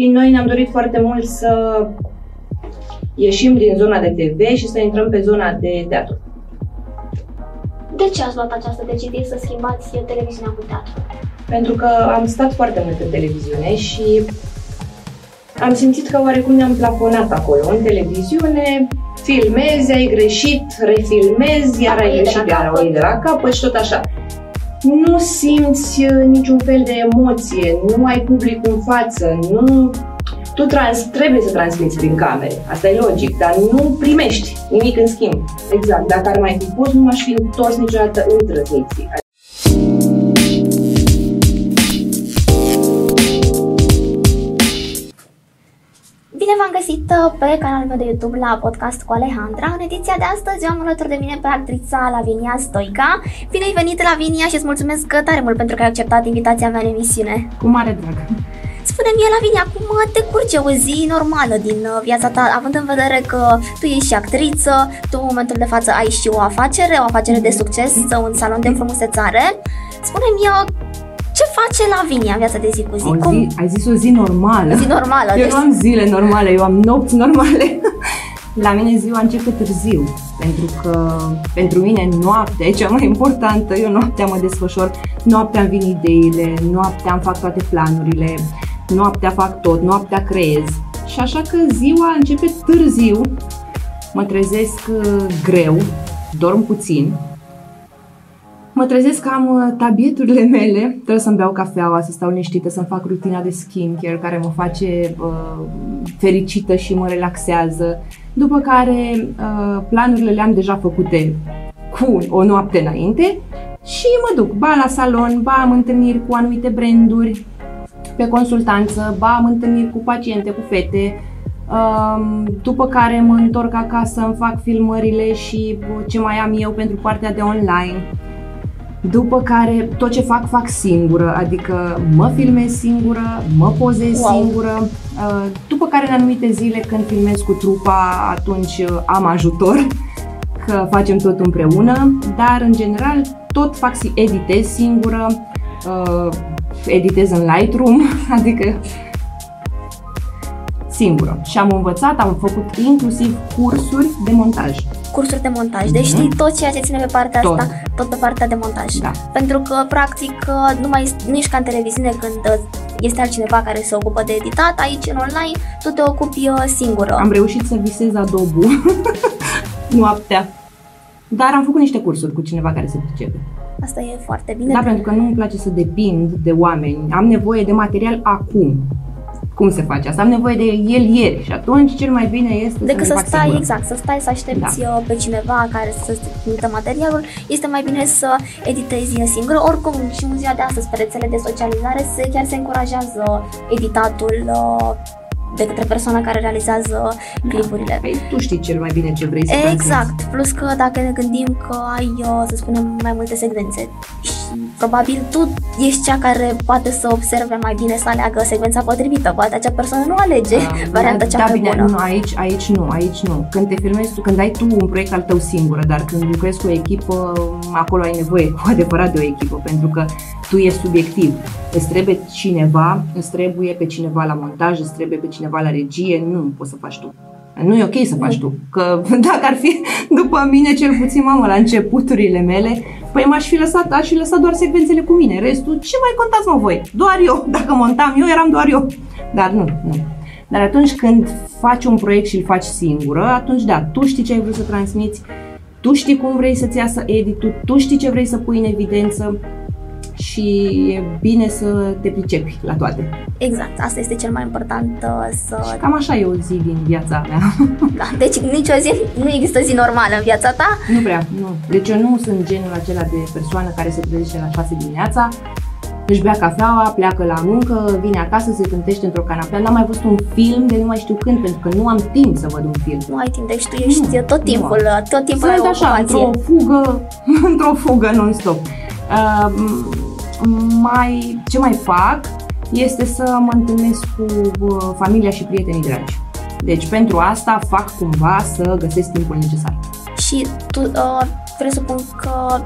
Și noi ne-am dorit foarte mult să ieșim din zona de TV și să intrăm pe zona de teatru. De ce ați luat această decizie să schimbați televiziunea cu teatru? Pentru că am stat foarte mult în televiziune și am simțit că oarecum ne-am plafonat acolo. În televiziune filmezi, ai greșit, refilmezi, iar ai greșit, iar o iei de la capăt și tot așa. Nu simți uh, niciun fel de emoție, nu ai public în față, nu tu trans, trebuie să transmiți prin camere, asta e logic, dar nu primești nimic în schimb. Exact, dacă ar mai fi pus, nu m-aș fi întors niciodată în transmisie. Bine v-am găsit uh, pe canalul meu de YouTube la podcast cu Alejandra. În ediția de astăzi am alături de mine pe actrița Lavinia Stoica. Bine ai venit, Lavinia, și îți mulțumesc tare mult pentru că ai acceptat invitația mea în emisiune. Cu mare drag. Spune-mi, Lavinia, cum te curge o zi normală din uh, viața ta, având în vedere că tu ești și actriță, tu în momentul de față ai și o afacere, o afacere de succes, un salon de frumusețare. Spune-mi, uh, ce face Lavinia în viața de zi cu zi? O zi Cum? Ai zis o zi normală. O zi normală. Eu deci... nu am zile normale, eu am nopți normale. La mine ziua începe târziu, pentru că pentru mine noaptea e cea mai importantă. Eu noaptea mă desfășor, noaptea îmi vin ideile, noaptea îmi fac toate planurile, noaptea fac tot, noaptea creez. Și așa că ziua începe târziu, mă trezesc uh, greu, dorm puțin, Mă trezesc că am uh, tabieturile mele, trebuie să-mi beau cafeaua, să stau liniștită, să-mi fac rutina de skincare care mă face uh, fericită și mă relaxează. După care uh, planurile le-am deja făcute cu o noapte înainte și mă duc ba la salon, ba am întâlniri cu anumite branduri pe consultanță, ba am întâlniri cu paciente, cu fete, um, după care mă întorc acasă, îmi fac filmările și ce mai am eu pentru partea de online. După care tot ce fac, fac singură, adică mă filmez singură, mă pozez wow. singură. Uh, după care în anumite zile când filmez cu trupa, atunci uh, am ajutor, că facem tot împreună, dar în general tot fac, editez singură, uh, editez în Lightroom, adică singură. Și am învățat, am făcut inclusiv cursuri de montaj cursuri de montaj. Deci știi tot ceea ce ține pe partea tot. asta, tot pe partea de montaj. Da. Pentru că, practic, nu mai nu ești ca în televiziune când este altcineva care se ocupă de editat, aici în online tu te ocupi uh, singură. Am reușit să visez Adobe noaptea. Dar am făcut niște cursuri cu cineva care se pricepe. Asta e foarte bine. Da, pentru că nu îmi place să depind de oameni. Am nevoie de material acum cum se face asta, am nevoie de el ieri și atunci cel mai bine este Decât să, să stai, singură. exact, să stai să aștepți da. Uh, pe cineva care să trimită materialul, este mai bine să editezi singur. Oricum, și în ziua de astăzi, pe rețele de socializare, se, chiar se încurajează editatul uh, de către persoana care realizează da. clipurile. Păi tu știi cel mai bine ce vrei să Exact, transmiți. plus că dacă ne gândim că ai, uh, să spunem, mai multe secvențe și probabil tu ești cea care poate să observe mai bine, să aleagă secvența potrivită, poate acea persoană nu alege uh, varianta cea da, mai bine, bună. Nu, aici, aici nu, aici nu. Când te filmezi tu, când ai tu un proiect al tău singură, dar când lucrezi cu o echipă, acolo ai nevoie cu adevărat de o echipă, pentru că tu ești subiectiv. Îți trebuie cineva, îți trebuie pe cineva la montaj, îți trebuie pe cineva la regie, nu poți să faci tu. Nu e ok să faci tu. Că dacă ar fi după mine, cel puțin mamă, la începuturile mele, păi m-aș fi lăsat, aș fi lăsat doar secvențele cu mine. Restul, ce mai contați mă voi? Doar eu. Dacă montam eu, eram doar eu. Dar nu, nu. Dar atunci când faci un proiect și îl faci singură, atunci da, tu știi ce ai vrut să transmiți, tu știi cum vrei să-ți iasă editul, tu știi ce vrei să pui în evidență, și e bine să te pricepi la toate. Exact, asta este cel mai important uh, să... Și cam așa e o zi din viața mea. Da, deci nicio zi, nu există zi normală în viața ta? Nu prea, nu. Deci eu nu sunt genul acela de persoană care se trezește la 6 dimineața, își bea cafeaua, pleacă la muncă, vine acasă, se tântește într-o canapea. N-am mai văzut un film de nu mai știu când, pentru că nu am timp să văd un film. Nu ai timp, deci tu ești nu, tot timpul, nu. tot timpul Sunt așa, într-o fugă, într-o fugă non-stop. Uh, mai, ce mai fac este să mă întâlnesc cu uh, familia și prietenii dragi. Deci pentru asta fac cumva să găsesc timpul necesar. Și tu uh, presupun că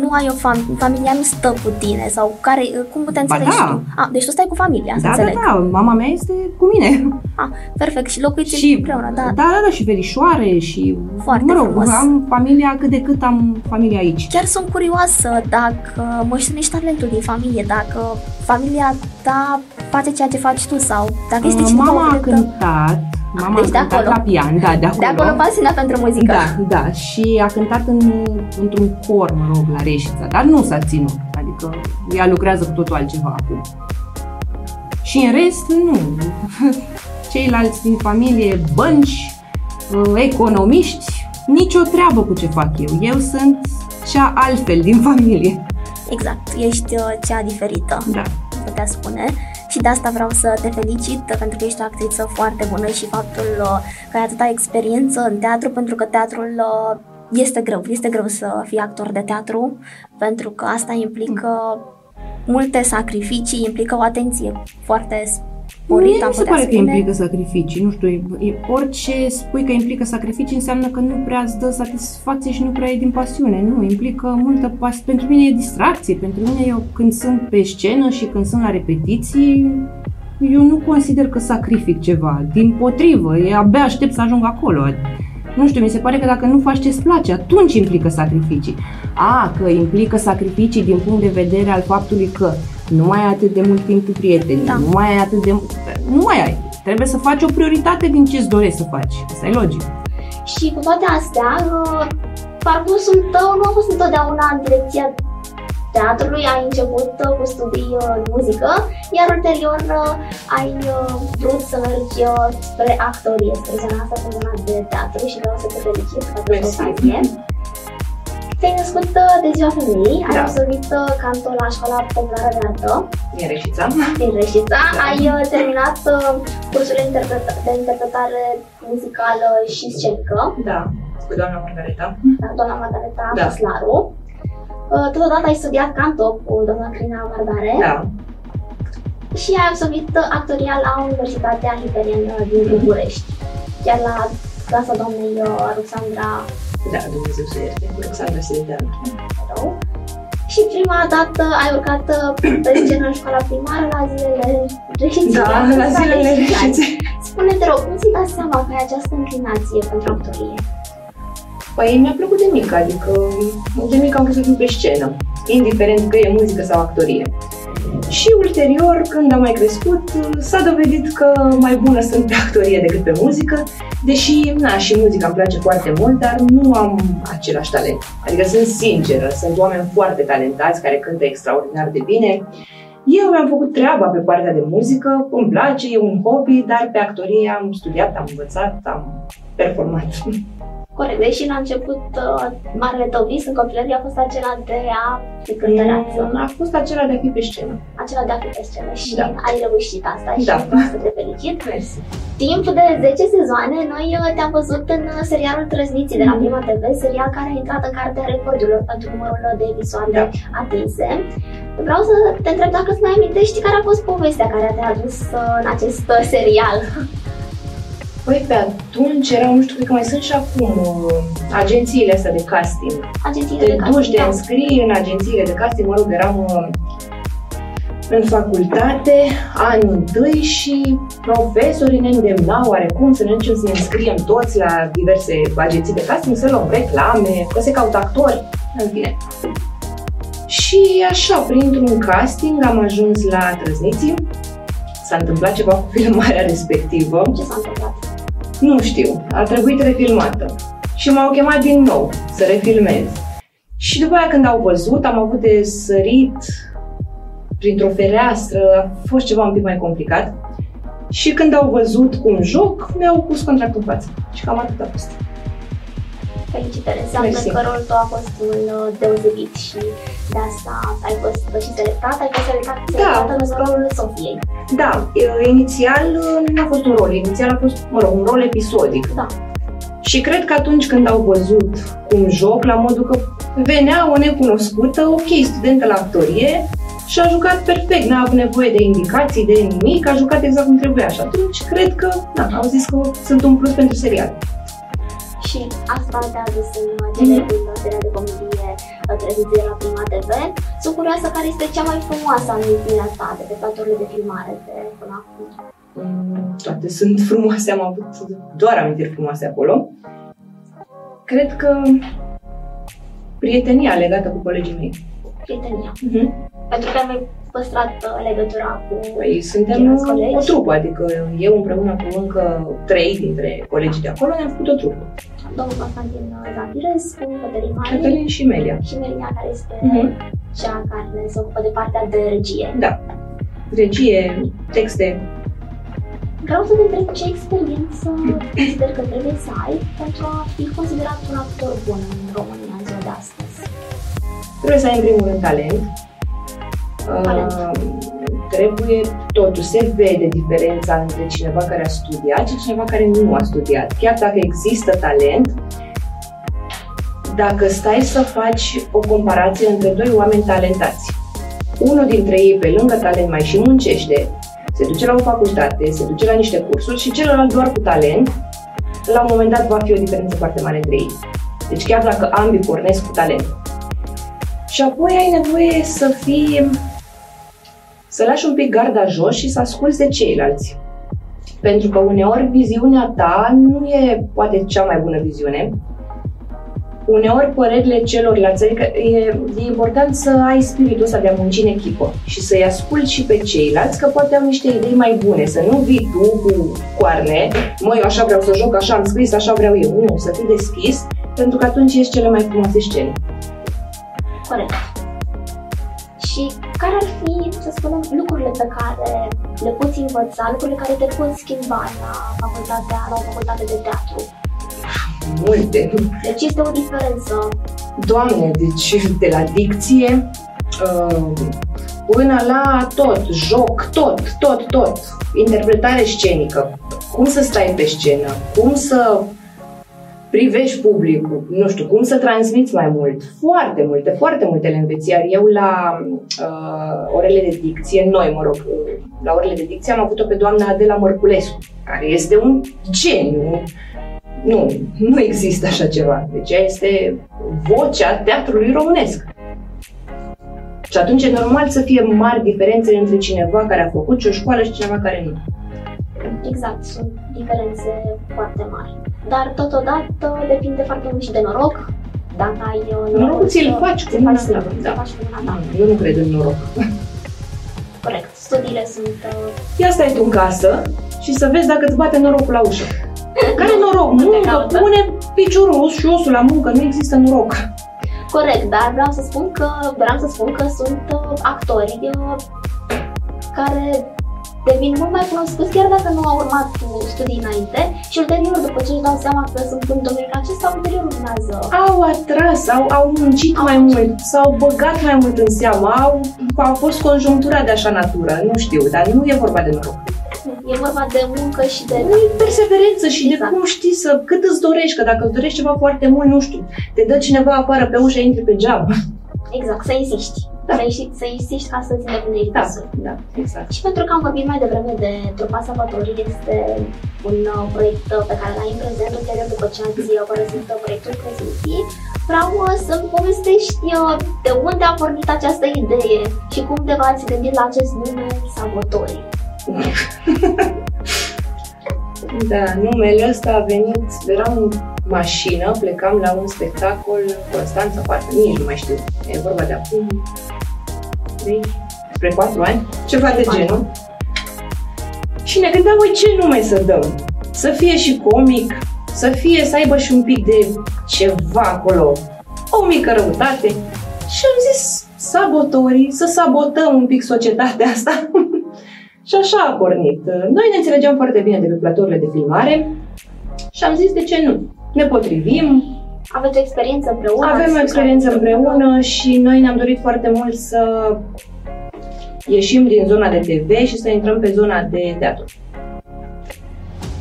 nu ai o fam- familia nu stă cu tine sau care, cum putem Ba înțelegi da. tu? A, deci tu stai cu familia, să Da, da, înțeleg. da, mama mea este cu mine. A, perfect. Și locuiți și, împreună, da. da, da, da, și verișoare și, Foarte mă rog, frumos. am familia cât de cât am familia aici. Chiar sunt curioasă dacă moștenești talentul din familie, dacă familia ta face ceea ce faci tu sau dacă este Uh, cineva mama a vedetă- cântat, mama Deci de a cântat acolo. la pian, da, de acolo. De acolo pasionat pentru muzică. Da, da, și a cântat în, într-un cor, mă rog, la Reșița, dar nu s-a ținut, adică ea lucrează cu totul altceva acum. Și în rest, nu. Ceilalți din familie, bănci, uh, economiști, nicio treabă cu ce fac eu. Eu sunt cea altfel din familie. Exact, ești uh, cea diferită, Da. putea spune. Și de asta vreau să te felicit pentru că ești o actriță foarte bună și faptul uh, că ai atâta experiență în teatru, pentru că teatrul uh, este greu, este greu să fii actor de teatru, pentru că asta implică multe sacrificii, implică o atenție foarte sporită, Mie am mi se putea pare că spune. implică sacrificii, nu știu, e- orice spui că implică sacrificii înseamnă că nu prea îți dă satisfacție și nu prea e din pasiune, nu, implică multă pasiune, pentru mine e distracție, pentru mine eu când sunt pe scenă și când sunt la repetiții, eu nu consider că sacrific ceva, din potrivă, e abia aștept să ajung acolo. Nu știu, mi se pare că dacă nu faci ce-ți place, atunci implică sacrificii. A, că implică sacrificii din punct de vedere al faptului că nu mai ai atât de mult timp cu prietenii, Da. nu mai ai atât de... Nu mai ai. Trebuie să faci o prioritate din ce-ți dorești să faci. Asta e logic. Și cu toate astea, uh, parcursul tău nu a fost întotdeauna în direcția teatrului, ai început uh, cu studii uh, în muzică, iar ulterior uh, ai uh, vrut să mergi uh, spre actorie, spre zona asta, spre zona de teatru și vreau să te felicit pentru această Mersi. ocazie. Te-ai născut uh, de ziua femeii, ai Da. absolvit uh, cantul la școala populară de artă E reșița? din Reșița, Da. ai uh, terminat uh, cursurile interpreta- de interpretare muzicală și scenică, Da. Cu doamna Margareta. la doamna Margareta Da. Făslaru. Uh, Totodată ai studiat canto cu doamna Crina Mardare Da. și ai absolvit uh, actoria la Universitatea Hiperiană din București, chiar la clasa doamnei uh, Alexandra Da, Dumnezeu să ierte. Alexandra Sideteanu. Rău. Și prima dată ai urcat uh, pe scenă în școala primară la zilele Reșiței. Da, la zilele reșiței. Spune-te rog, cum ți-ai dat seama că ai această înclinație pentru actorie? Păi mi-a plăcut de mic, adică de mic am vrut să fiu pe scenă, indiferent că e muzică sau actorie. Și ulterior, când am mai crescut, s-a dovedit că mai bună sunt pe actorie decât pe muzică, deși, na, și muzica îmi place foarte mult, dar nu am același talent. Adică sunt sinceră, sunt oameni foarte talentați care cântă extraordinar de bine. Eu mi-am făcut treaba pe partea de muzică, îmi place, e un hobby, dar pe actorie am studiat, am învățat, am performat. Corect, deși la început uh, marele tău vis în copilărie a fost acela de a fi cântăreață, Mm, A fost acela de a fi pe scenă. acela de a fi pe scenă și Da. ai reușit asta și Da. vreau să te felicit. Mersi. Timp de 10 sezoane, noi uh, te-am văzut în uh, serialul Trăzniții de la Mhm. Prima TV, serial care a intrat în cartea recordurilor pentru numărul de episoade Da. atinse. Vreau să te întreb dacă îți mai amintești care a fost povestea care te-a adus uh, în acest uh, serial. Păi pe atunci erau, nu știu, cred că mai sunt și acum uh, agențiile astea de casting. Agențiile Te de duci, te casting, da. înscrii în agențiile de casting, mă rog, eram uh, în facultate, anul întâi și profesorii ne îndemnau oarecum să ne ducem să ne înscriem toți la diverse agenții de casting, să luăm reclame, că se caută actori, în fine. Și așa, printr-un casting am ajuns la Trăzniții, s-a întâmplat ceva cu filmarea respectivă. Ce s-a întâmplat? Nu știu, a trebuit refilmată. Și m-au chemat din nou să refilmez. Și după aia când au văzut, am avut de sărit printr-o fereastră, a fost ceva un pic mai complicat. Și când au văzut cum joc, mi-au pus contractul în față. Și cam atât a fost. Felicitări, înseamnă Mersi. că rolul tău a fost unul uh, deosebit și de asta ai fost și selectat, ai fost selectat, selectată în rolul Sofiei. Da, e- inițial uh, nu a fost un rol, inițial a fost, mă rog, un rol episodic. Da. Și cred că atunci când au văzut cum joc, la modul că venea o necunoscută, ok, studentă la actorie, și a jucat perfect, n-a avut nevoie de indicații, de nimic, a jucat exact cum trebuia și atunci cred că, da, au zis că sunt un plus pentru serial. Și asta te-a dus în celebrul serial de comedie uh, televiziune la Prima TV. Sunt curioasă care este cea mai frumoasă amintire ta de pe platurile de filmare de până acum. Mm, toate sunt frumoase, am avut doar amintiri frumoase acolo. Cred că prietenia legată cu colegii mei. Prietenia. Uh-huh. Pentru că am păstrat uh, legătura cu Păi suntem ceilalți colegi. o trupă, adică eu împreună cu încă trei dintre colegii de acolo ne-am făcut o trupă. Domnul Constantin Zafirescu, Cătălin Mari Cătălin și Melia. și Melina, care este Mhm. cea care se ocupă de partea de regie. Da. Regie, texte. Vreau să te întreb ce experiență consider că trebuie să ai pentru a fi considerat un actor bun în România în ziua de astăzi. Trebuie să ai în primul rând talent. Talent. Uh, trebuie, totuși, se vede diferența între cineva care a studiat și cineva care nu a studiat. Chiar dacă există talent, dacă stai să faci o comparație între doi oameni talentați, unul dintre ei, pe lângă talent, mai și muncește, se duce la o facultate, se duce la niște cursuri și celălalt doar cu talent, la un moment dat va fi o diferență foarte mare între ei. Deci chiar dacă ambii pornesc cu talent. Și apoi ai nevoie să fii, să lași un pic garda jos și să asculți de ceilalți. Pentru că uneori viziunea ta nu e poate cea mai bună viziune. Uneori părerile celorlalți, adică e, e important să ai spiritul ăsta de a munci în echipă și să-i asculți și pe ceilalți că poate au niște idei mai bune, să nu vii tu cu coarne, măi, eu așa vreau să joc, așa am scris, așa vreau eu. Nu, să fii deschis, pentru că atunci ești cele mai frumoase scene. Corect. Și care ar fi, să spunem, lucrurile pe care le poți învăța, lucrurile care te pot schimba la facultatea, la o facultate de teatru? Multe. Deci este o diferență. Doamne, deci de la dicție uh, până la tot, joc, tot, tot, tot, interpretare scenică, cum să stai pe scenă, cum să privești publicul, nu știu, cum să transmiți mai mult. Foarte multe, foarte multe le înveți. Iar eu la uh, orele de dicție, noi, mă rog, uh, la orele de dicție am avut-o pe doamna Adela Mărculescu, care este un geniu. Nu, nu există așa ceva. Deci ea este vocea teatrului românesc. Și atunci e normal să fie mari diferențe între cineva care a făcut și o școală și cineva care nu. Exact, sunt diferențe foarte mari. Dar totodată depinde foarte mult și de noroc. Dacă ai uh, Norocul ți-l să- faci cu ți-l mâna faci ta, singur, da. ți-l faci cu mâna ta. Eu nu cred în noroc. Corect. Studiile sunt uh, Ia stai tu în casă și să vezi dacă îți bate norocul la ușă. Care noroc? Nu te Muncă, caută. pune piciorul și osul la muncă, nu există noroc. corect, dar vreau să spun că vreau să spun că sunt uh, actori uh, care devin mult mai cunoscuți chiar dacă nu au urmat uh, studii înainte și ulterior, după ce își dau seama că sunt în domeniul acesta, ulterior urmează Au atras, au, au muncit mai mult, s-au băgat mai mult în seamă, au, au fost conjunctura de așa natură, nu știu, dar nu e vorba de noroc. E vorba de muncă și de... E perseverență și Exact. de cum știi să, cât îți dorești, că dacă îți dorești ceva foarte mult, nu știu, te dă cineva afară pe ușă, intri pe geam. Exact, să insiști. Da. Să, insiști să insiști ca să-ți îndeplinești Da, visul. da, exact. Și pentru că am vorbit mai devreme de Trupa Salvatorii, este un uh, proiect uh, pe care l-ai în prezent, ulterior după ce ați uh, părăsit uh, proiectul prezenții, vreau uh, să-mi povestești uh, de unde a pornit această idee și cum te v-ați gândit la acest nume Sabotorii. Da, numele ăsta a venit, eram în mașină, plecam la un spectacol în Constanța, poate, nici nu mai știu, e vorba de acum 3, spre 4 ani, ceva de genul. Și ne gândeam, voi, ce nume să dăm? Să fie și comic, să fie, să aibă și un pic de ceva acolo, o mică răutate. Și am zis, sabotorii, să sabotăm un pic societatea asta. Și așa a pornit. Noi ne înțelegeam foarte bine de pe platourile de filmare și am zis de ce nu. Ne potrivim, Aveți o experiență împreună? avem o ați experiență lucrat împreună și noi ne-am dorit foarte mult să ieșim din zona de TV și să intrăm pe zona de teatru.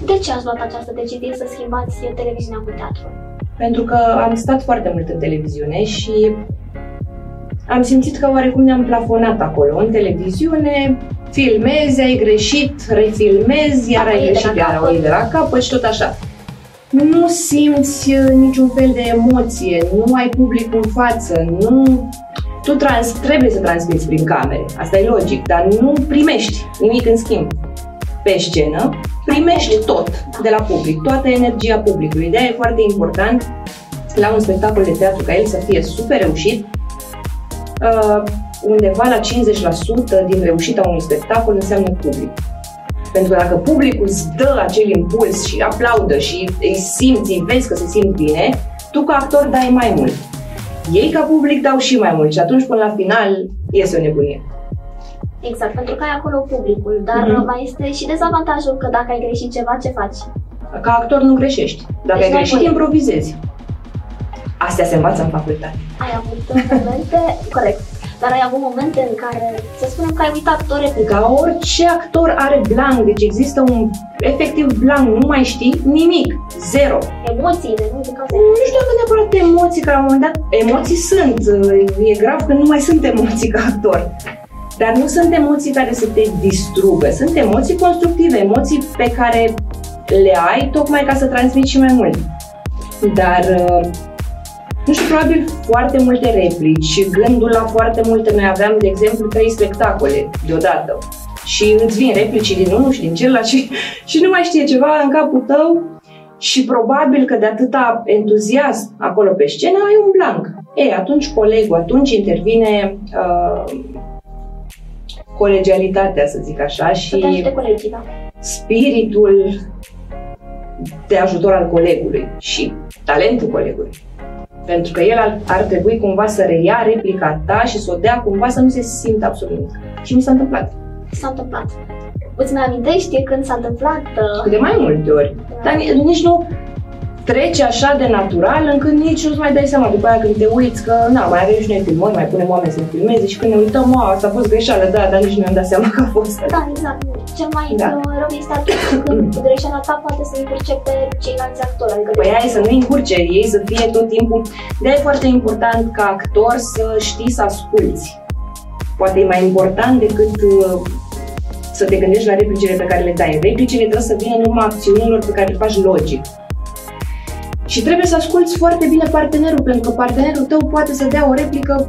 De ce ați luat această decizie să schimbați televiziunea cu teatru? Pentru că am stat foarte mult în televiziune și am simțit că oarecum ne-am plafonat acolo. În televiziune, filmezi, ai greșit, refilmezi, iar Apoi ai iei de la greșit, iar o capăt. iei de la capăt și tot așa. nu simți uh, niciun fel de emoție, nu ai public în față, nu... Tu trans, trebuie să transmiți prin camere, asta e logic, dar nu primești nimic în schimb. Pe scenă primești tot de la public, toată energia publicului. De e foarte important la un spectacol de teatru ca el să fie super reușit, uh, undeva la 50% din reușita unui spectacol înseamnă public. Pentru că dacă publicul îți dă acel impuls și aplaudă și îi simți, îi vezi că se simt bine, tu ca actor dai mai mult. Ei ca public dau și mai mult și atunci până la final iese o nebunie. Exact, pentru că ai acolo publicul, dar mm-hmm. mai este și dezavantajul că dacă ai greșit ceva, ce faci? Ca actor nu greșești. Dacă deci ai greșit, improvizezi. Astea se învață în facultate. Ai avut momente, corect, dar ai avut momente în care, să spunem că ai uitat o replică. Ca orice actor are blank, deci există un efectiv blank, nu mai știi nimic, zero. Emoțiile, nu? De cauza nu știu dacă neapărat emoții, că la un moment dat emoții sunt, e grav că nu mai sunt emoții ca actor. Dar nu sunt emoții care să te distrugă, sunt emoții constructive, emoții pe care le ai tocmai ca să transmiți și mai mult. Dar uh, nu știu, probabil foarte multe replici și gândul la foarte multe. Noi aveam, de exemplu, trei spectacole deodată și îți vin replici din unul și din celălalt și, și nu mai știe ceva în capul tău și probabil că de atâta entuziasm acolo pe scenă ai un blank. E, atunci colegul, atunci intervine uh, colegialitatea, să zic așa, și colegii, da. spiritul de ajutor al colegului și talentul colegului. Pentru că el ar, ar trebui cumva să reia replica ta și să o dea cumva să nu se simtă absolut nimic. Și mi s-a întâmplat. S-a întâmplat. Îți mai amintești când s-a întâmplat? Uh... De mai multe ori. Da. Dar nici nu, trece așa de natural încât nici nu-ți mai dai seama după aia când te uiți că na, mai avem și noi filmări, mai punem oameni să ne filmeze și când ne uităm, a, asta a fost greșeală, da, dar nici nu am dat seama că a fost. Da, exact. Cel mai da. rău este atunci când greșeala ta poate să încurce pe ceilalți actori. Adică păi ai să nu încurce, ei să fie tot timpul. de e foarte important ca actor să știi să asculți. Poate e mai important decât uh, să te gândești la replicile pe care le dai. Replicile trebuie să vină în urma acțiunilor pe care le faci logic. Și trebuie să asculți foarte bine partenerul, pentru că partenerul tău poate să dea o replică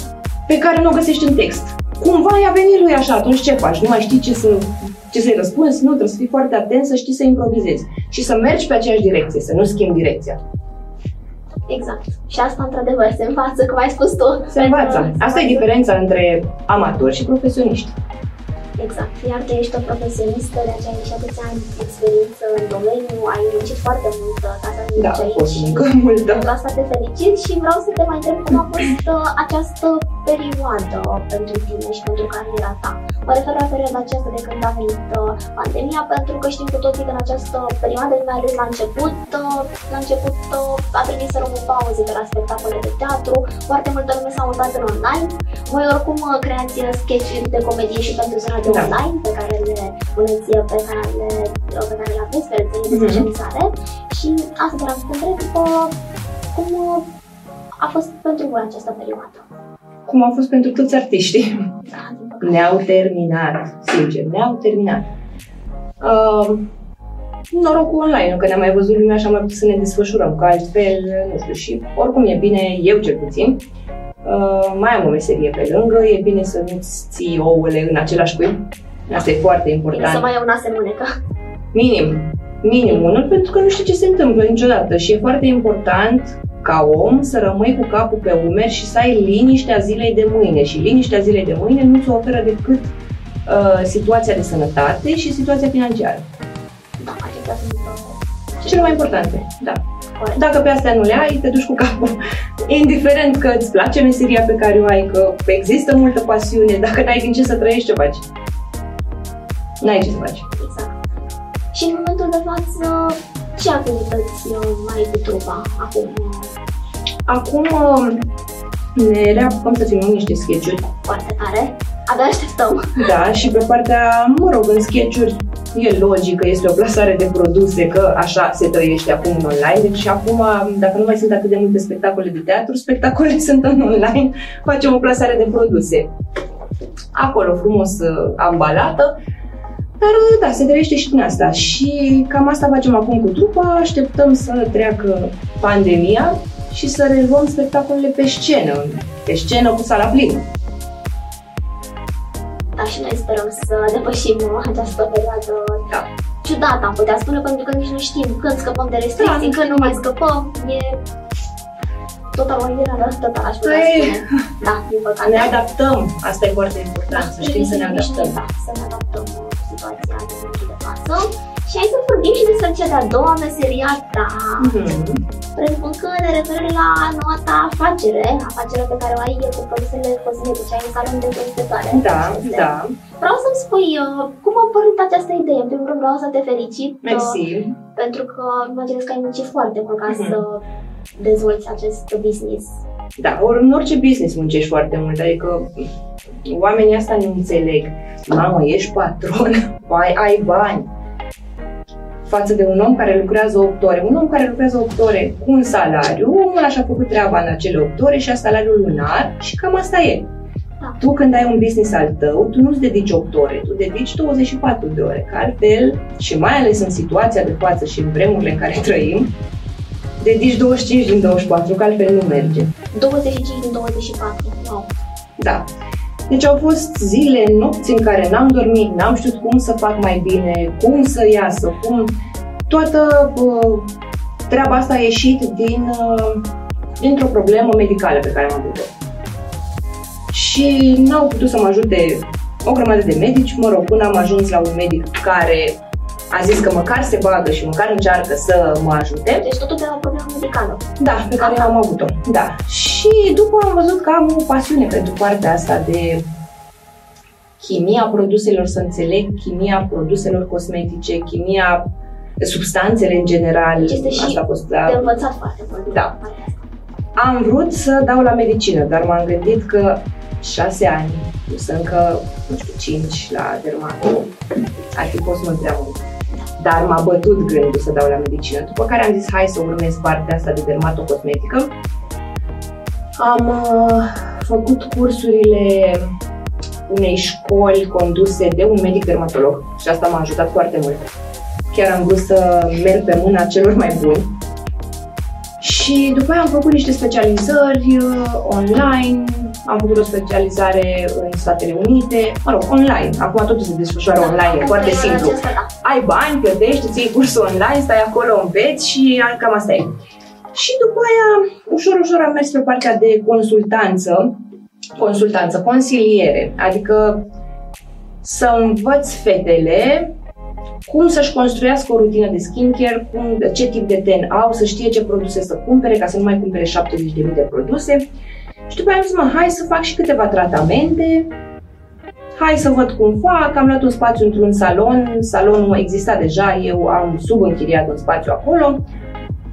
pe care nu o găsești în text. Cumva i-a venit lui așa, atunci ce faci? Nu mai știi ce, să, ce să-i răspunzi? Nu, trebuie să fii foarte atent, să știi să improvizezi și să mergi pe aceeași direcție, să nu schimbi direcția. Exact. Și asta, într-adevăr, se învață, cum ai spus tu. Se învață. Asta e diferența între amatori și profesioniști. Exact. Iar tu ești o profesionistă, de aceea ai și atâția ani experiență în domeniu, ai muncit foarte mult ca să ajungi da, aici. fost muncă multă. Pentru asta te felicit și vreau să te mai întreb cum a fost uh, această perioadă pentru tine și pentru cariera ta. Mă refer la perioada aceasta de când a venit uh, pandemia, pentru că știm cu toții că în această perioadă, mai ales la început, uh, la început a trebuit să rămân pauze de la spectacole de teatru, foarte multă lume s-a mutat în online. Voi oricum creați sketch de comedie și pentru zona de da. online pe care le puneți pe canalele pe care le aveți, pe rețelele de mhm. socializare mm-hmm. și asta vreau să te întreb cum a fost pentru voi această perioadă? Cum a fost pentru toți artiștii. Da, ne-au terminat, sincer, ne-au terminat. Uh, norocul online, că ne-am mai văzut lumea și am mai putut să ne desfășurăm, că altfel, nu știu, și oricum e bine, eu cel puțin, Uh, mai am o meserie pe lângă, e bine să nu-ți ții ouăle în același cuib. Asta e foarte important. Bine să mai ai una semânecă. Minim, minim unul, pentru că nu știi ce se întâmplă niciodată și e foarte important ca om să rămâi cu capul pe umeri și să ai liniștea zilei de mâine și liniștea zilei de mâine nu ți oferă decât uh, situația de sănătate și situația financiară. Da, acestea sunt uh, cele mai importante, da. Dacă pe astea nu le ai, te duci cu capul. Indiferent că îți place meseria pe care o ai, că există multă pasiune, dacă n-ai din ce să trăiești, ce faci? N-ai ce să faci. Exact. Și în momentul de față, ce activități uh, mai ai cu trupa acum? Acum uh, ne reapucăm să filmăm niște sketch-uri. Foarte tare. Abia așteptăm. Da, și pe partea, mă rog, în sketch e logic că este o plasare de produse, că așa se trăiește acum în online. Deci acum, dacă nu mai sunt atât de multe spectacole de teatru, spectacole sunt în online, facem o plasare de produse. Acolo, frumos uh, ambalată. Dar da, se trăiește și din asta. Și cam asta facem acum cu trupa, așteptăm să treacă pandemia și să reluăm spectacolele pe scenă, pe scenă cu sala plină. Da, și noi sperăm să depășim această perioadă da. ciudată, am putea spune, pentru că nici nu știm când scăpăm de restricții, da, când nu mai scăpăm. E totalizarea asta, total, aș putea păi, spune. Da, din păcate. Ne adaptăm, asta e foarte important, să știm să ne adaptăm. Da, să ne adaptăm situația din momentul de față. Și hai să vorbim și despre cea de-a doua meseria ta. Mm-hmm. Presupun că ne referă la noua ta afacere, afacerea pe care o ai cu produsele cosmetice, ai în salon de constătoare. Da, da. Vreau să-mi spui uh, cum a apărut această idee. În primul rând vreau să te felicit. Uh, Mersi. Uh, pentru că imaginez că ai muncit foarte mult ca mm-hmm. să dezvolți acest business. Da, ori în orice business muncești foarte mult, adică oamenii asta nu înțeleg. Mamă, ești patron, ai, ai bani, față de un om care lucrează 8 ore. Un om care lucrează 8 ore cu un salariu, omul așa a făcut treaba în acele 8 ore și a salariul lunar și cam asta e. Da. Tu când ai un business al tău, tu nu-ți dedici 8 ore, tu dedici 24 de ore, că altfel, și mai ales în situația de față și în vremurile în care trăim, dedici 25 din 24, că altfel nu merge. 25 din 24, wow. Da. Deci au fost zile, nopți în care n-am dormit, n-am știut cum să fac mai bine, cum să iasă, cum... Toată uh, treaba asta a ieșit din, uh, dintr-o problemă medicală pe care am avut-o. Și n-au putut să mă ajute o grămadă de medici, mă rog, până am ajuns la un medic care a zis că măcar se bagă și măcar încearcă să mă ajute. Deci totul pe o problemă medicală. Da, pe care am avut-o. Da. Și după am văzut că am o pasiune pentru partea asta de chimia produselor, să înțeleg chimia produselor cosmetice, chimia substanțele în general. Deci este și asta a fost, da. de învățat foarte mult. Da. Am vrut să dau la medicină, dar m-am gândit că șase ani, plus încă, nu știu, cinci la dermato, ar fi fost mult prea mult dar m-a bătut gândul să dau la medicină. După care am zis, hai să urmez partea asta de dermatocosmetică. Am uh, făcut cursurile unei școli conduse de un medic dermatolog și asta m-a ajutat foarte mult. Chiar am vrut să merg pe mâna celor mai buni. Și după aia am făcut niște specializări uh, online, am făcut o specializare în Statele Unite, mă rog, online. Acum totul se desfășoară da, online, e foarte simplu. Da. Ai bani, plătești, ții cursul online, stai acolo, înveți și cam asta e. Și după aia, ușor, ușor am mers pe partea de consultanță, consultanță, consiliere, adică să învăț fetele cum să-și construiască o rutină de skincare, cum, ce tip de ten au, să știe ce produse să cumpere, ca să nu mai cumpere 70.000 de produse și după aia am zis, mă, hai să fac și câteva tratamente, hai să văd cum fac, am luat un spațiu într-un salon, salonul exista deja, eu am subînchiriat un spațiu acolo,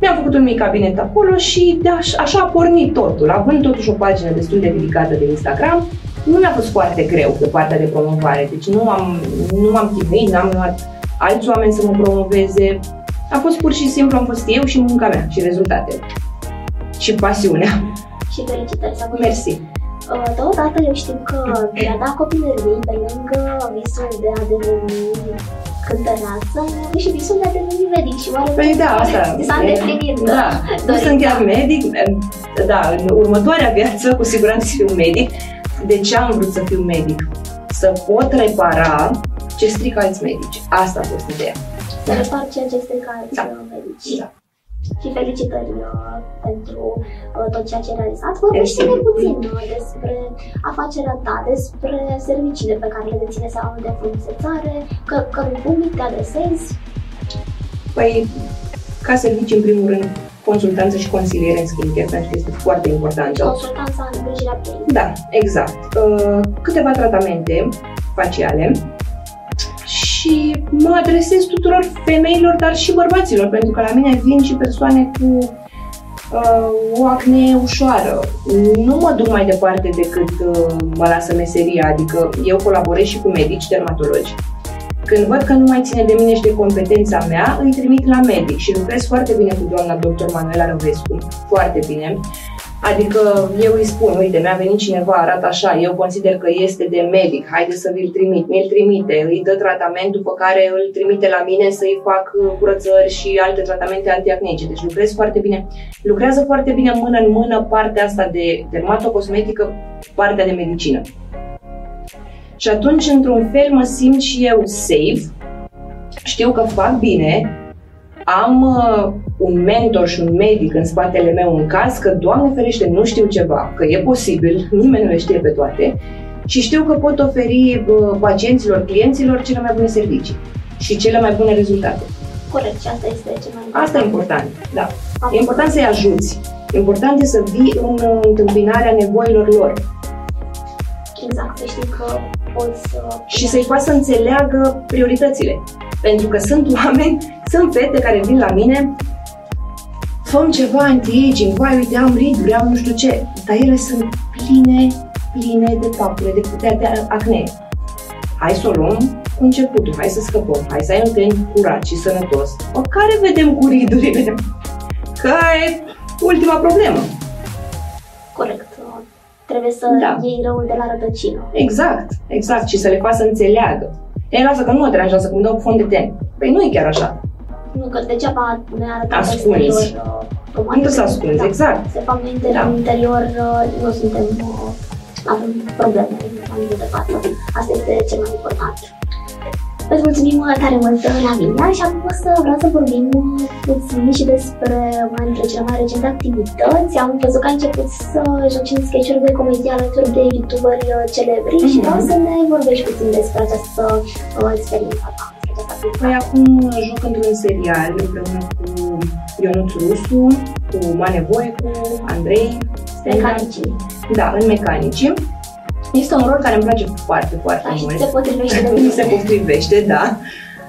mi-am făcut un mic cabinet acolo și de aș, așa a pornit totul. Având totuși o pagină destul de ridicată de Instagram, nu mi-a fost foarte greu pe partea de promovare, deci nu am, nu m-am chinuit, n-am luat alți oameni să mă promoveze. A fost pur și simplu, am fost eu și munca mea și rezultatele. Și pasiunea și felicitări să vă Mersi! Uh, totodată eu știu că mi-a dat copilărie pe lângă visul de a deveni cântăreață, și visul de a deveni medic și oare păi da, asta s-a îndeplinit da, nu sunt chiar medic, da, în următoarea viață cu siguranță să fiu medic. De ce am vrut să fiu medic? Să pot repara ce strică alți medici. Asta a fost ideea. Să repar ceea ce strică alți da. medici. Da și felicitări uh, pentru uh, tot ceea ce ai realizat. Vorbește-ne puțin uh, despre afacerea ta, despre serviciile pe care le deține salonul de frumusețare, că, cărui public te adresezi. Păi, ca servicii, în primul rând, consultanță și consiliere în skincare, pentru că este foarte importantă. Consultanța în îngrijirea pielii. Da, exact. Câteva tratamente faciale, și mă adresez tuturor femeilor, dar și bărbaților, pentru că la mine vin și persoane cu uh, o acne ușoară. Nu mă duc mai departe decât uh, mă lasă meseria, adică eu colaborez și cu medici, dermatologi. Când văd că nu mai ține de mine și de competența mea, îi trimit la medic și lucrez foarte bine cu doamna dr. Manuela Răvescu, foarte bine. Adică eu îi spun, uite, mi-a venit cineva, arată așa, eu consider că este de medic, haide să vi-l trimit, mi-l trimite, îi dă tratament, după care îl trimite la mine să-i fac uh, curățări și alte tratamente antiacneice. Deci lucrez foarte bine. Lucrează foarte bine mână în mână partea asta de dermatocosmetică, partea de medicină. Și atunci, într-un fel, mă simt și eu safe, știu că fac bine, am uh, un mentor și un medic în spatele meu în caz că, Doamne ferește, nu știu ceva, că e posibil, nimeni nu le știe pe toate și știu că pot oferi uh, pacienților, clienților cele mai bune servicii și cele mai bune rezultate. Corect, și asta este cel mai important. Asta e important, da. E important să-i ajuți. Important e să vii în uh, întâmpinarea nevoilor lor. Exact, să știi că poți să... Și să-i faci să înțeleagă prioritățile. Pentru că sunt oameni, sunt fete care vin la mine făm ceva anti-aging, vai, uite, am riduri, am nu știu ce, dar ele sunt pline, pline de papule, de putea de acne. Hai să o luăm cu începutul, hai să scăpăm, hai să ai un ten curat și sănătos. O care vedem cu ridurile? Că e ultima problemă. Corect. Trebuie să da. iei răul de la rădăcină. Exact, exact. Și să le faci să înțeleagă. Ei, lasă că nu mă deranjează că îmi dau fond de ten. Păi nu e chiar așa. Nu, că degeaba ne arată Ascunzi. exterior. Uh, nu să ascunzi, da. exact. De fapt, noi da. în interior uh, nu suntem, uh, avem probleme în de față. Asta este cel mai important. Îți mulțumim tare mult, Lavinia, și acum o să vreau să vorbim puțin și despre una dintre cele mai recente activități. Am văzut că ai început să joci în sketch de comedie alături de youtuberi celebri mm-hmm. și vreau să ne vorbești puțin despre această uh, experiență ta. Păi acum joc într-un serial împreună cu Ionuț Rusu, cu Mane Voicu, Andrei, Mecanicii. Da, în Mecanicii. Este un rol care îmi place foarte, foarte da, mult. se potrivește de mine. se potrivește, da.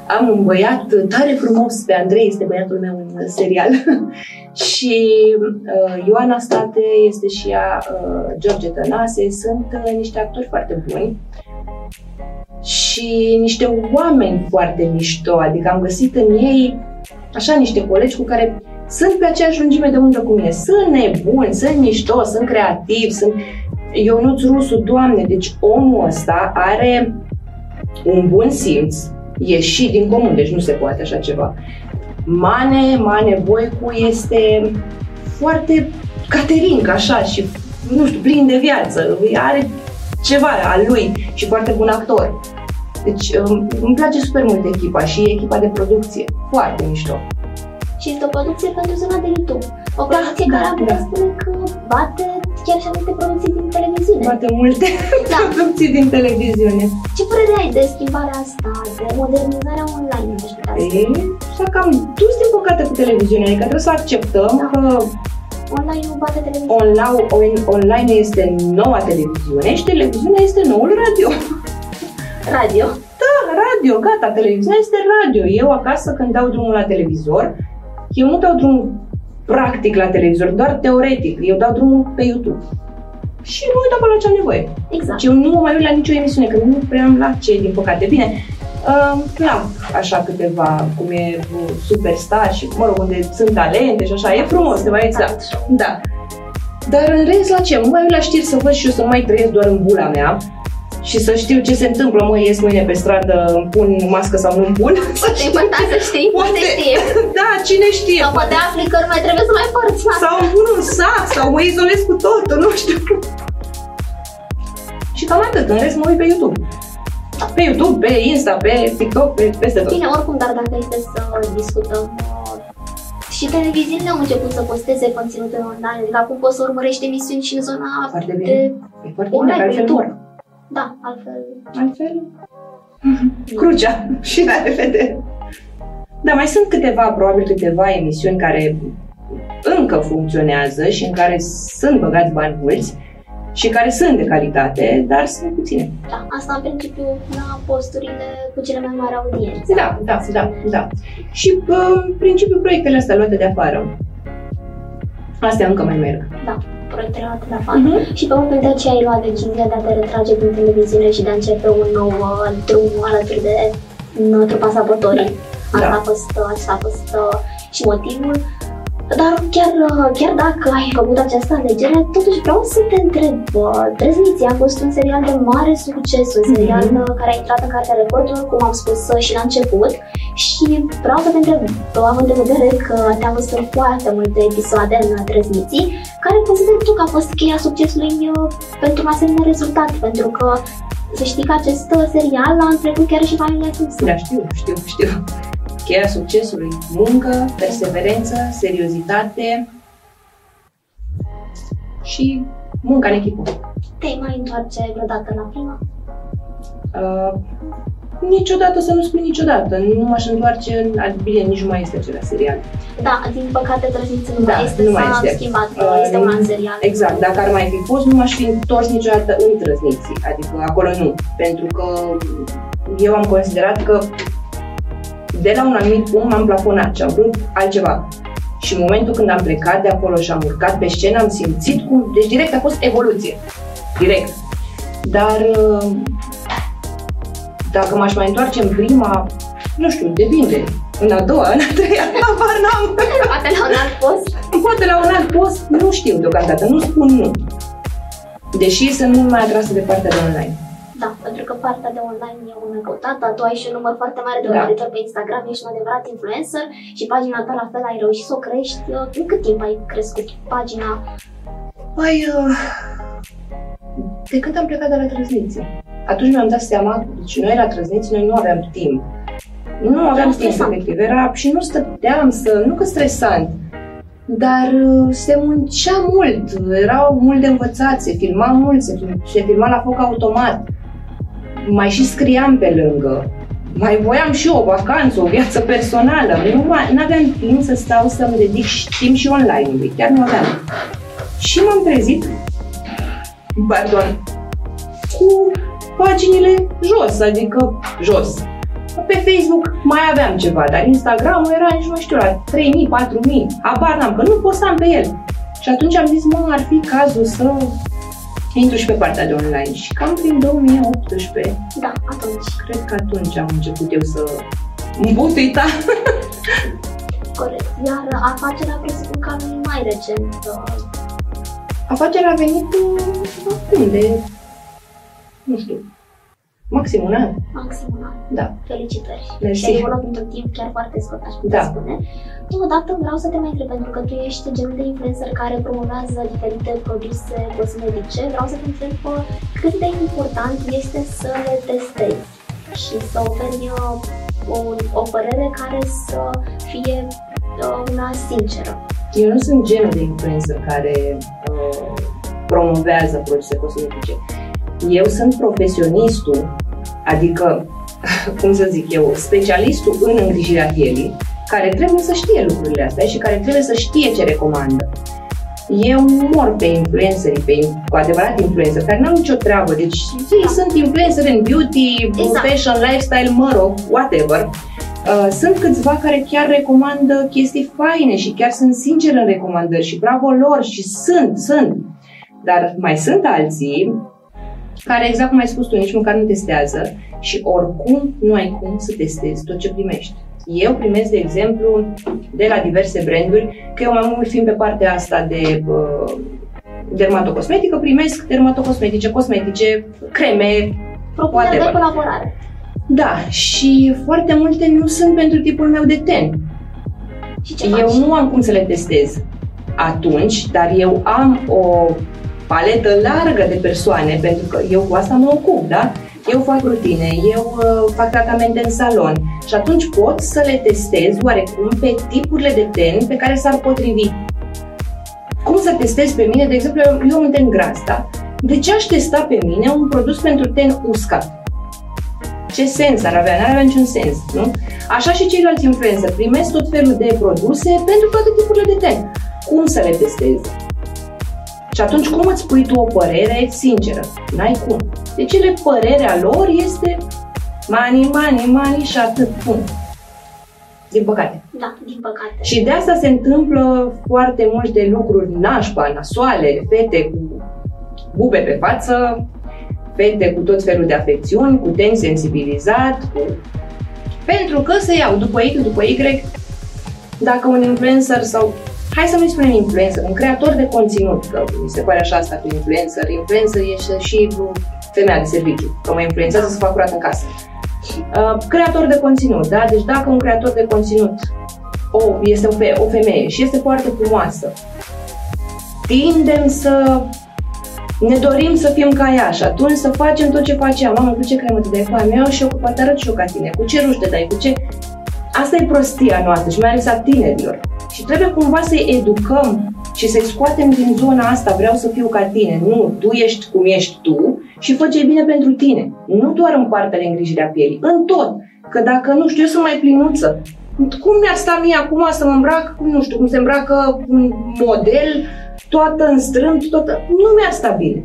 Am un băiat tare frumos pe Andrei, este băiatul meu în serial. și uh, Ioana State este și ea, uh, George Tănase, sunt uh, niște actori foarte buni și niște oameni foarte mișto, adică am găsit în ei așa niște colegi cu care sunt pe aceeași lungime de undă cu mine. Sunt nebuni, sunt mișto, sunt creativi, sunt Ionuț Rusu, Doamne, deci omul ăsta are un bun simț, ieșit din comun, deci nu se poate așa ceva. Mane, Mane Voicu este foarte caterinc, așa, și nu știu, plin de viață, are ceva al lui și foarte bun actor. Deci um, îmi place super mult echipa și echipa de producție, foarte mișto și este o producție pentru zona de YouTube. O producție da, care am putea da. spune că bate chiar și multe producții din televiziune. Bate multe da. producții din televiziune. Ce părere ai de schimbarea asta, de modernizarea online, aș putea spune? Și cam dus din păcate cu televiziunea, adică trebuie să acceptăm da. că Online nu bate televiziunea. Online, online este noua televiziune și televiziunea este noul radio. Radio? Da, radio, gata, televiziunea este radio. Eu acasă când dau drumul la televizor, eu nu dau drumul practic la televizor, doar teoretic. Eu dau drumul pe YouTube. Și mă uit acolo ce am nevoie. Exact. Și eu nu mă mai uit la nicio emisiune, că nu prea am la ce, din păcate. Bine, uh, am așa câteva, cum e Superstar și, mă rog, unde sunt talente și așa. E frumos, te mai exact. Da. Dar în rest, la ce? Mă mai uit la știri să văd și eu să nu mai trăiesc doar în bula mea și să știu ce se întâmplă, mă, ies mâine pe stradă, îmi pun mască sau nu pun. Să știu. important să știi, poate știe. Da, cine știe. Sau poate afli că nu mai trebuie să mai porți mască. Sau îmi pun un sac, sau mă izolez cu totul, nu știu. Și cam atât, în rest mă uit pe YouTube. Pe YouTube, pe Insta, pe TikTok, pe peste tot. Bine, oricum, dar dacă este să discutăm și televiziunile au început să posteze conținute online, adică acum poți să urmărești emisiuni și în zona foarte bine. de e foarte bine, altfel da, altfel. Altfel? Crucea și la revedere. Da, mai sunt câteva, probabil câteva emisiuni care încă funcționează și în care sunt băgați bani mulți și care sunt de calitate, dar sunt puține. Da, asta în principiu la posturile cu cele mai mari audiențe. Da, da, da, da. Și în principiu proiectele astea luate de afară. Astea încă mai merg. Da proiectele de afară. Uh-huh. Și pe momentul de ce ai luat decizia de a te retrage din televiziune și de a începe un nou uh, drum alături de uh, trupa sabotorii. Da. Asta a fost, asta a fost uh, și motivul. Dar chiar, chiar dacă ai făcut această alegere, totuși vreau să te întreb. Trezniții a fost un serial de mare succes, un serial mm-hmm. care a intrat în cartea recordurilor, cum am spus și la început. Și vreau să te întreb, având în vedere că te-am văzut în foarte multe episoade în Trezniții, care consideri tu că a fost cheia succesului uh, pentru un asemenea rezultat? Pentru că să știi că acest serial a întrecut chiar și familia Simpson. Da, știu, știu, știu. Cheia succesului, muncă, perseverență, seriozitate și munca în echipă. Te mai întoarce vreodată la prima? Uh, niciodată să nu spun niciodată. Nu m-aș întoarce în... Bine, nici nu mai este acela serial. Da, din păcate Trăsniță nu da, mai este, nu mai este. schimbat, uh, este un alt serial. Exact, dacă ar mai fi fost, nu m-aș fi întors niciodată în Trăsniții, adică acolo nu. Pentru că eu am considerat că de la un anumit punct m-am plafonat și am vrut altceva. Și în momentul când am plecat de acolo și am urcat pe scenă, am simțit cum... Deci direct a fost evoluție. Direct. Dar uh, dacă m-aș mai întoarce în prima, nu știu, depinde. În a doua, în a treia, habar n-am. Poate la un alt post? Poate la un alt post, nu știu deocamdată, nu spun nu. Deși sunt mult mai atrasă de partea de online. Da, pentru că partea de online e una căutată, tu ai și un număr foarte mare de da. urmăritori pe Instagram, ești un adevărat influencer și pagina ta la fel ai reușit să o crești. În cât timp ai crescut pagina? Păi, uh, de când am plecat de la Trăzniții. Atunci mi-am dat seama, deci noi la Trăzniții, noi nu aveam timp. Nu aveam timp, efectiv. Era, și nu stăteam să, nu că stresant, dar uh, se muncea mult, erau mult de învățat, se filma mult, se, se filma la foc automat mai și scriam pe lângă. Mai voiam și eu o vacanță, o viață personală. Nu aveam timp să stau să-mi dedic timp și online-ului. Chiar nu aveam. Și m-am trezit, pardon, cu paginile jos, adică jos. Pe Facebook mai aveam ceva, dar Instagram era nici nu știu, la 3000, 4000, habar n-am, că nu postam pe el. Și atunci am zis, mă, ar fi cazul să intru și pe partea de online și cam prin 2018. Da, atunci. Cred că atunci am început eu să îmbutuita. Corect. Iar afacerea presupun că a venit mai recent. Uh, afacerea a venit uh, acum de, nu știu, Maxim un an. Maxim un an. Da. Felicitări. Mersi. Și ai evoluat într timp chiar foarte scurt, aș putea da. spune. Totodată vreau să te mai întreb, pentru că tu ești genul de influencer care promovează diferite produse cosmetice. Vreau să te întreb cât de important este să le testezi și să oferi uh, o, o părere care să fie uh, una sinceră. Eu nu sunt genul de influencer care uh, promovează produse cosmetice. Eu sunt profesionistul Adică, cum să zic eu, specialistul în îngrijirea pielii, care trebuie să știe lucrurile astea și care trebuie să știe ce recomandă. Eu mor pe influenceri, pe cu adevărat influencer, care n-au nicio treabă. Deci ei sunt influencer în beauty, exact. fashion, lifestyle, mă rog, whatever. Uh, sunt câțiva care chiar recomandă chestii faine și chiar sunt sinceri în recomandări și bravo lor și sunt, sunt. Dar mai sunt alții care, exact cum ai spus tu, nici măcar nu testează și oricum nu ai cum să testezi tot ce primești. Eu primesc, de exemplu, de la diverse branduri, că eu mai mult fiind pe partea asta de uh, dermatocosmetică, primesc dermatocosmetice, cosmetice, creme, Propuneri de colaborare. Da, și foarte multe nu sunt pentru tipul meu de ten. Și ce eu faci? nu am cum să le testez atunci, dar eu am o paletă largă de persoane, pentru că eu cu asta mă ocup, da? Eu fac rutine, eu uh, fac tratamente în salon și atunci pot să le testez oarecum pe tipurile de ten pe care s-ar potrivi. Cum să testez pe mine? De exemplu, eu am un ten gras, da? De ce aș testa pe mine un produs pentru ten uscat? Ce sens ar avea? N-ar avea niciun sens, nu? Așa și ceilalți influencer primesc tot felul de produse pentru toate tipurile de ten. Cum să le testez? Și atunci cum îți spui tu o părere sinceră? N-ai cum. Deci ele părerea lor este mani, mani, mani și atât. Punct. Din păcate. Da, din păcate. Și de asta se întâmplă foarte multe lucruri nașpa, nasoale, fete cu bube pe față, fete cu tot felul de afecțiuni, cu ten sensibilizat, cu... pentru că se iau după X, după Y, dacă un influencer sau hai să nu-i spunem influencer, un creator de conținut, că mi se pare așa asta cu influencer. Influencer este și femeia de serviciu, că mă influențează să fac curat în casă. Uh, creator de conținut, da? Deci dacă un creator de conținut o, este o, fe- o femeie și este foarte frumoasă, tindem să ne dorim să fim ca ea și atunci să facem tot ce face ea. Mamă, cu ce cremă te dai cu aia mea și eu cu poate arăt și eu ca tine. Cu ce ruși te dai, cu ce... Asta e prostia noastră și mai ales a tinerilor. Și trebuie cumva să-i educăm și să-i scoatem din zona asta, vreau să fiu ca tine. Nu, tu ești cum ești tu și fă ce bine pentru tine. Nu doar în partea de îngrijire a pielii, în tot. Că dacă, nu știu, eu sunt mai plinuță, cum mi-ar sta mie acum să mă îmbrac, nu știu, cum se îmbracă un model, toată în strâmb, toată... Nu mi-ar sta bine.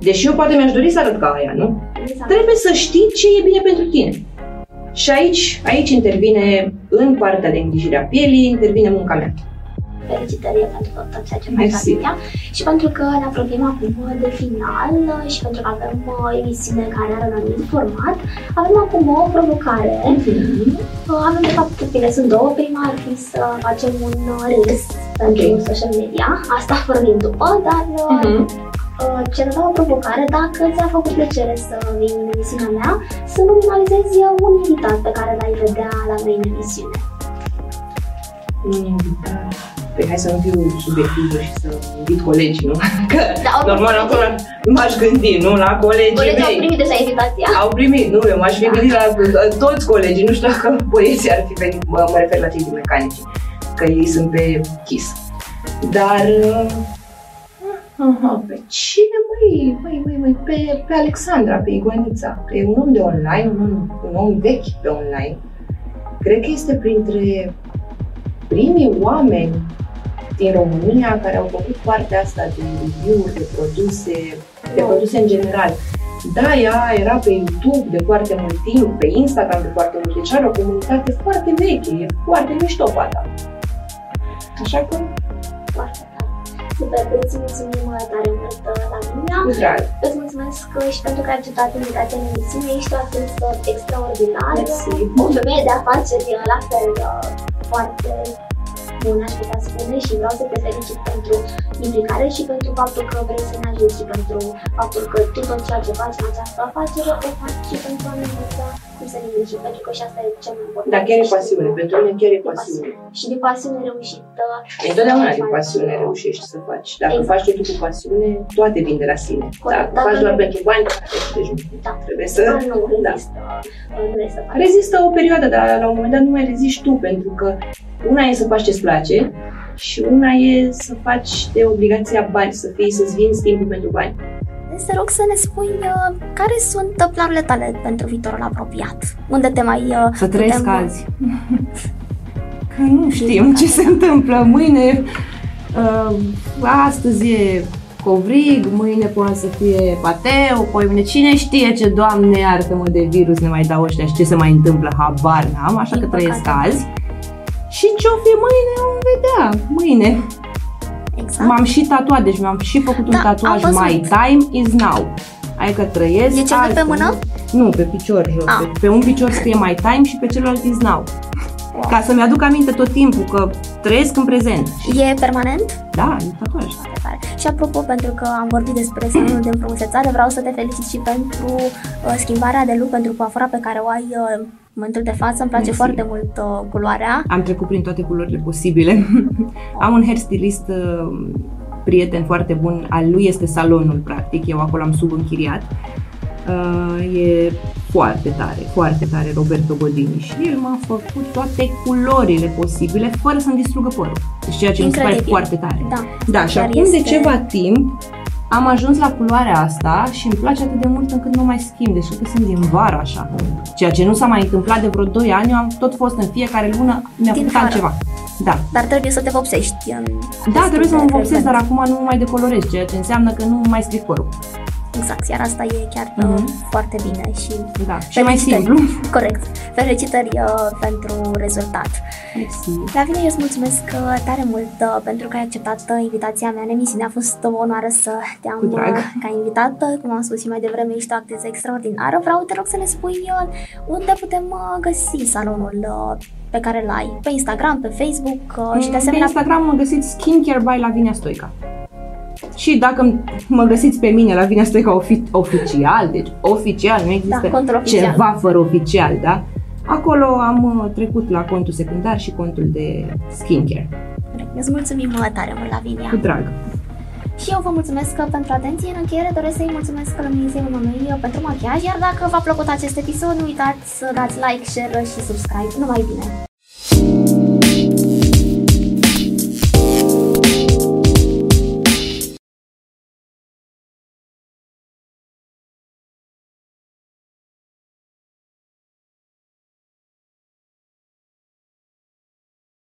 Deși eu poate mi-aș dori să arăt ca aia, nu? Exact. Trebuie să știi ce e bine pentru tine. Și aici, aici intervine, în partea de îngrijire a pielii, intervine munca mea felicitări pentru tot ceea ce faci Adria și pentru că ne apropiem acum de final și pentru că avem o uh, emisiune care are un anumit format, avem acum o provocare. Mm-hmm. Avem de fapt, bine, sunt două. Prima ar fi să facem un reel pentru okay. social media, asta vorbim după, dar mm-hmm. Uh, cea de provocare, dacă ți-a făcut plăcere să vii în emisiunea mea, să nominalizezi un invitat pe care l-ai vedea la noi în emisiune. Un invitat Păi hai să nu fiu subiectivă și să invit colegii, nu? Că da, normal acolo m-aș gândi, nu? La colegii Colegii mei. au primit deja invitația. Au primit, nu? Eu m-aș fi da. gândit la toți colegii, nu știu dacă băieții ar fi venit, mă, mă refer la cei din mecanici, că ei sunt pe chis. Dar Aha, pe cine, măi, măi, măi, măi, pe, pe Alexandra, pe Iguanița, că e un om de online, un om, un om vechi pe online. Cred că este printre primii oameni din România care au făcut partea asta de review-uri, de produse, de produse în general. Da, ea era pe YouTube de foarte mult timp, pe Instagram de foarte mult timp, deci are o comunitate foarte veche, e foarte mișto fata. Așa că... Foarte Super, îți mulțumim tare mult, Lavinia. Cu drag. Îți mulțumesc și pentru că ai acceptat invitația în emisiune. Ești o artistă extraordinară, o femeie de afaceri la fel foarte bune, aș putea spune, și vreau să te felicit pentru implicare și pentru faptul că vrei să ne ajuți și pentru faptul că tu tot ceea ce faci în această afacere o faci și pentru a ne învăța cum să ne și pentru că și asta e cel mai important. Da, chiar e pasiune, pentru mine chiar e pasiune. Și de pasiune reușită. Întotdeauna de pasiune reușești să faci. Dacă exact. faci totul cu pasiune, toate vin de la sine. Corect. Dacă faci doar pentru bani, deci da. trebuie să... Nu, da. rezistă, da. nu rezistă, rezistă o perioadă, dar la un moment dat nu mai reziști tu, pentru că una e să faci ce-ți place și una e să faci de obligația bani, să fii, să-ți vinzi timpul pentru bani. Te rog să ne spui uh, care sunt planurile tale pentru viitorul apropiat. Unde te mai... Uh, să trăiesc putem... azi. Că nu știm ce se întâmplă. Mâine, uh, astăzi e covrig, mâine poate să fie pateu, poi mâine cine știe ce, Doamne, iartă-mă de virus, ne mai dau ăștia și ce se mai întâmplă, habar n-am, așa Din că trăiesc azi. Și ce-o fi mâine, vom vedea. Mâine. Exact. M-am și tatuat, deci mi-am și făcut da, un tatuaj My Time is Now. Adică trăiesc E ce pe mână? Nu, pe picior jos. Ah. Pe, pe un picior scrie My Time și pe celălalt is Now. Wow. Ca să-mi aduc aminte tot timpul că trăiesc în prezent. E permanent? Da, e tatuaj. Și apropo, pentru că am vorbit despre salonul de înfrumusețare, vreau să te felicit și pentru uh, schimbarea de look, pentru coafura pe care o ai uh, momentul de față îmi place Mersi. foarte mult uh, culoarea. Am trecut prin toate culorile posibile. am un hairstylist uh, prieten foarte bun, al lui este salonul practic, eu acolo am subînchiriat. Uh, e foarte tare, foarte tare Roberto Godini și el m-a făcut toate culorile posibile fără să-mi distrugă părul. Deci ceea ce Incredibil. mi se pare foarte tare. Da, da și acum este... de ceva timp am ajuns la culoarea asta și îmi place atât de mult încât nu mai schimb, deci cred că sunt din vară așa. Ceea ce nu s-a mai întâmplat de vreo 2 ani, eu am tot fost în fiecare lună, mi-a făcut altceva. Da. Dar trebuie să te vopsești. În da, trebuie să mă vopsesc, dar acum nu mai decolorez, ceea ce înseamnă că nu mai stric părul. Exact, iar asta e chiar mm-hmm. foarte bine și da, și mai simplu. Corect. Felicitări uh, pentru rezultat. Mersi. Lavinia, eu îți mulțumesc uh, tare mult uh, pentru că ai acceptat uh, invitația mea în emisiune. A fost o onoare să te am uh, ca invitată. Cum am spus și mai devreme, ești o actriță extraordinară. Vreau, te rog să ne spui uh, unde putem uh, găsi salonul uh, pe care îl ai? Pe Instagram, pe Facebook uh, și de Pe asemenea... Instagram mă găsiți Skincare by Lavinia Stoica. Și dacă mă găsiți pe mine, Lavinia Stoica ofi- oficial, deci oficial, nu există Da, contul oficial. ceva fără oficial, da? Acolo am uh, trecut la contul secundar și contul de skincare. Îți mulțumim uh, tare mult, Lavinia. Cu drag. Și eu vă mulțumesc pentru atenție. În încheiere doresc să-i mulțumesc Luminizei Unului pentru machiaj, iar dacă v-a plăcut acest episod, nu uitați să dați like, share și subscribe. Numai bine!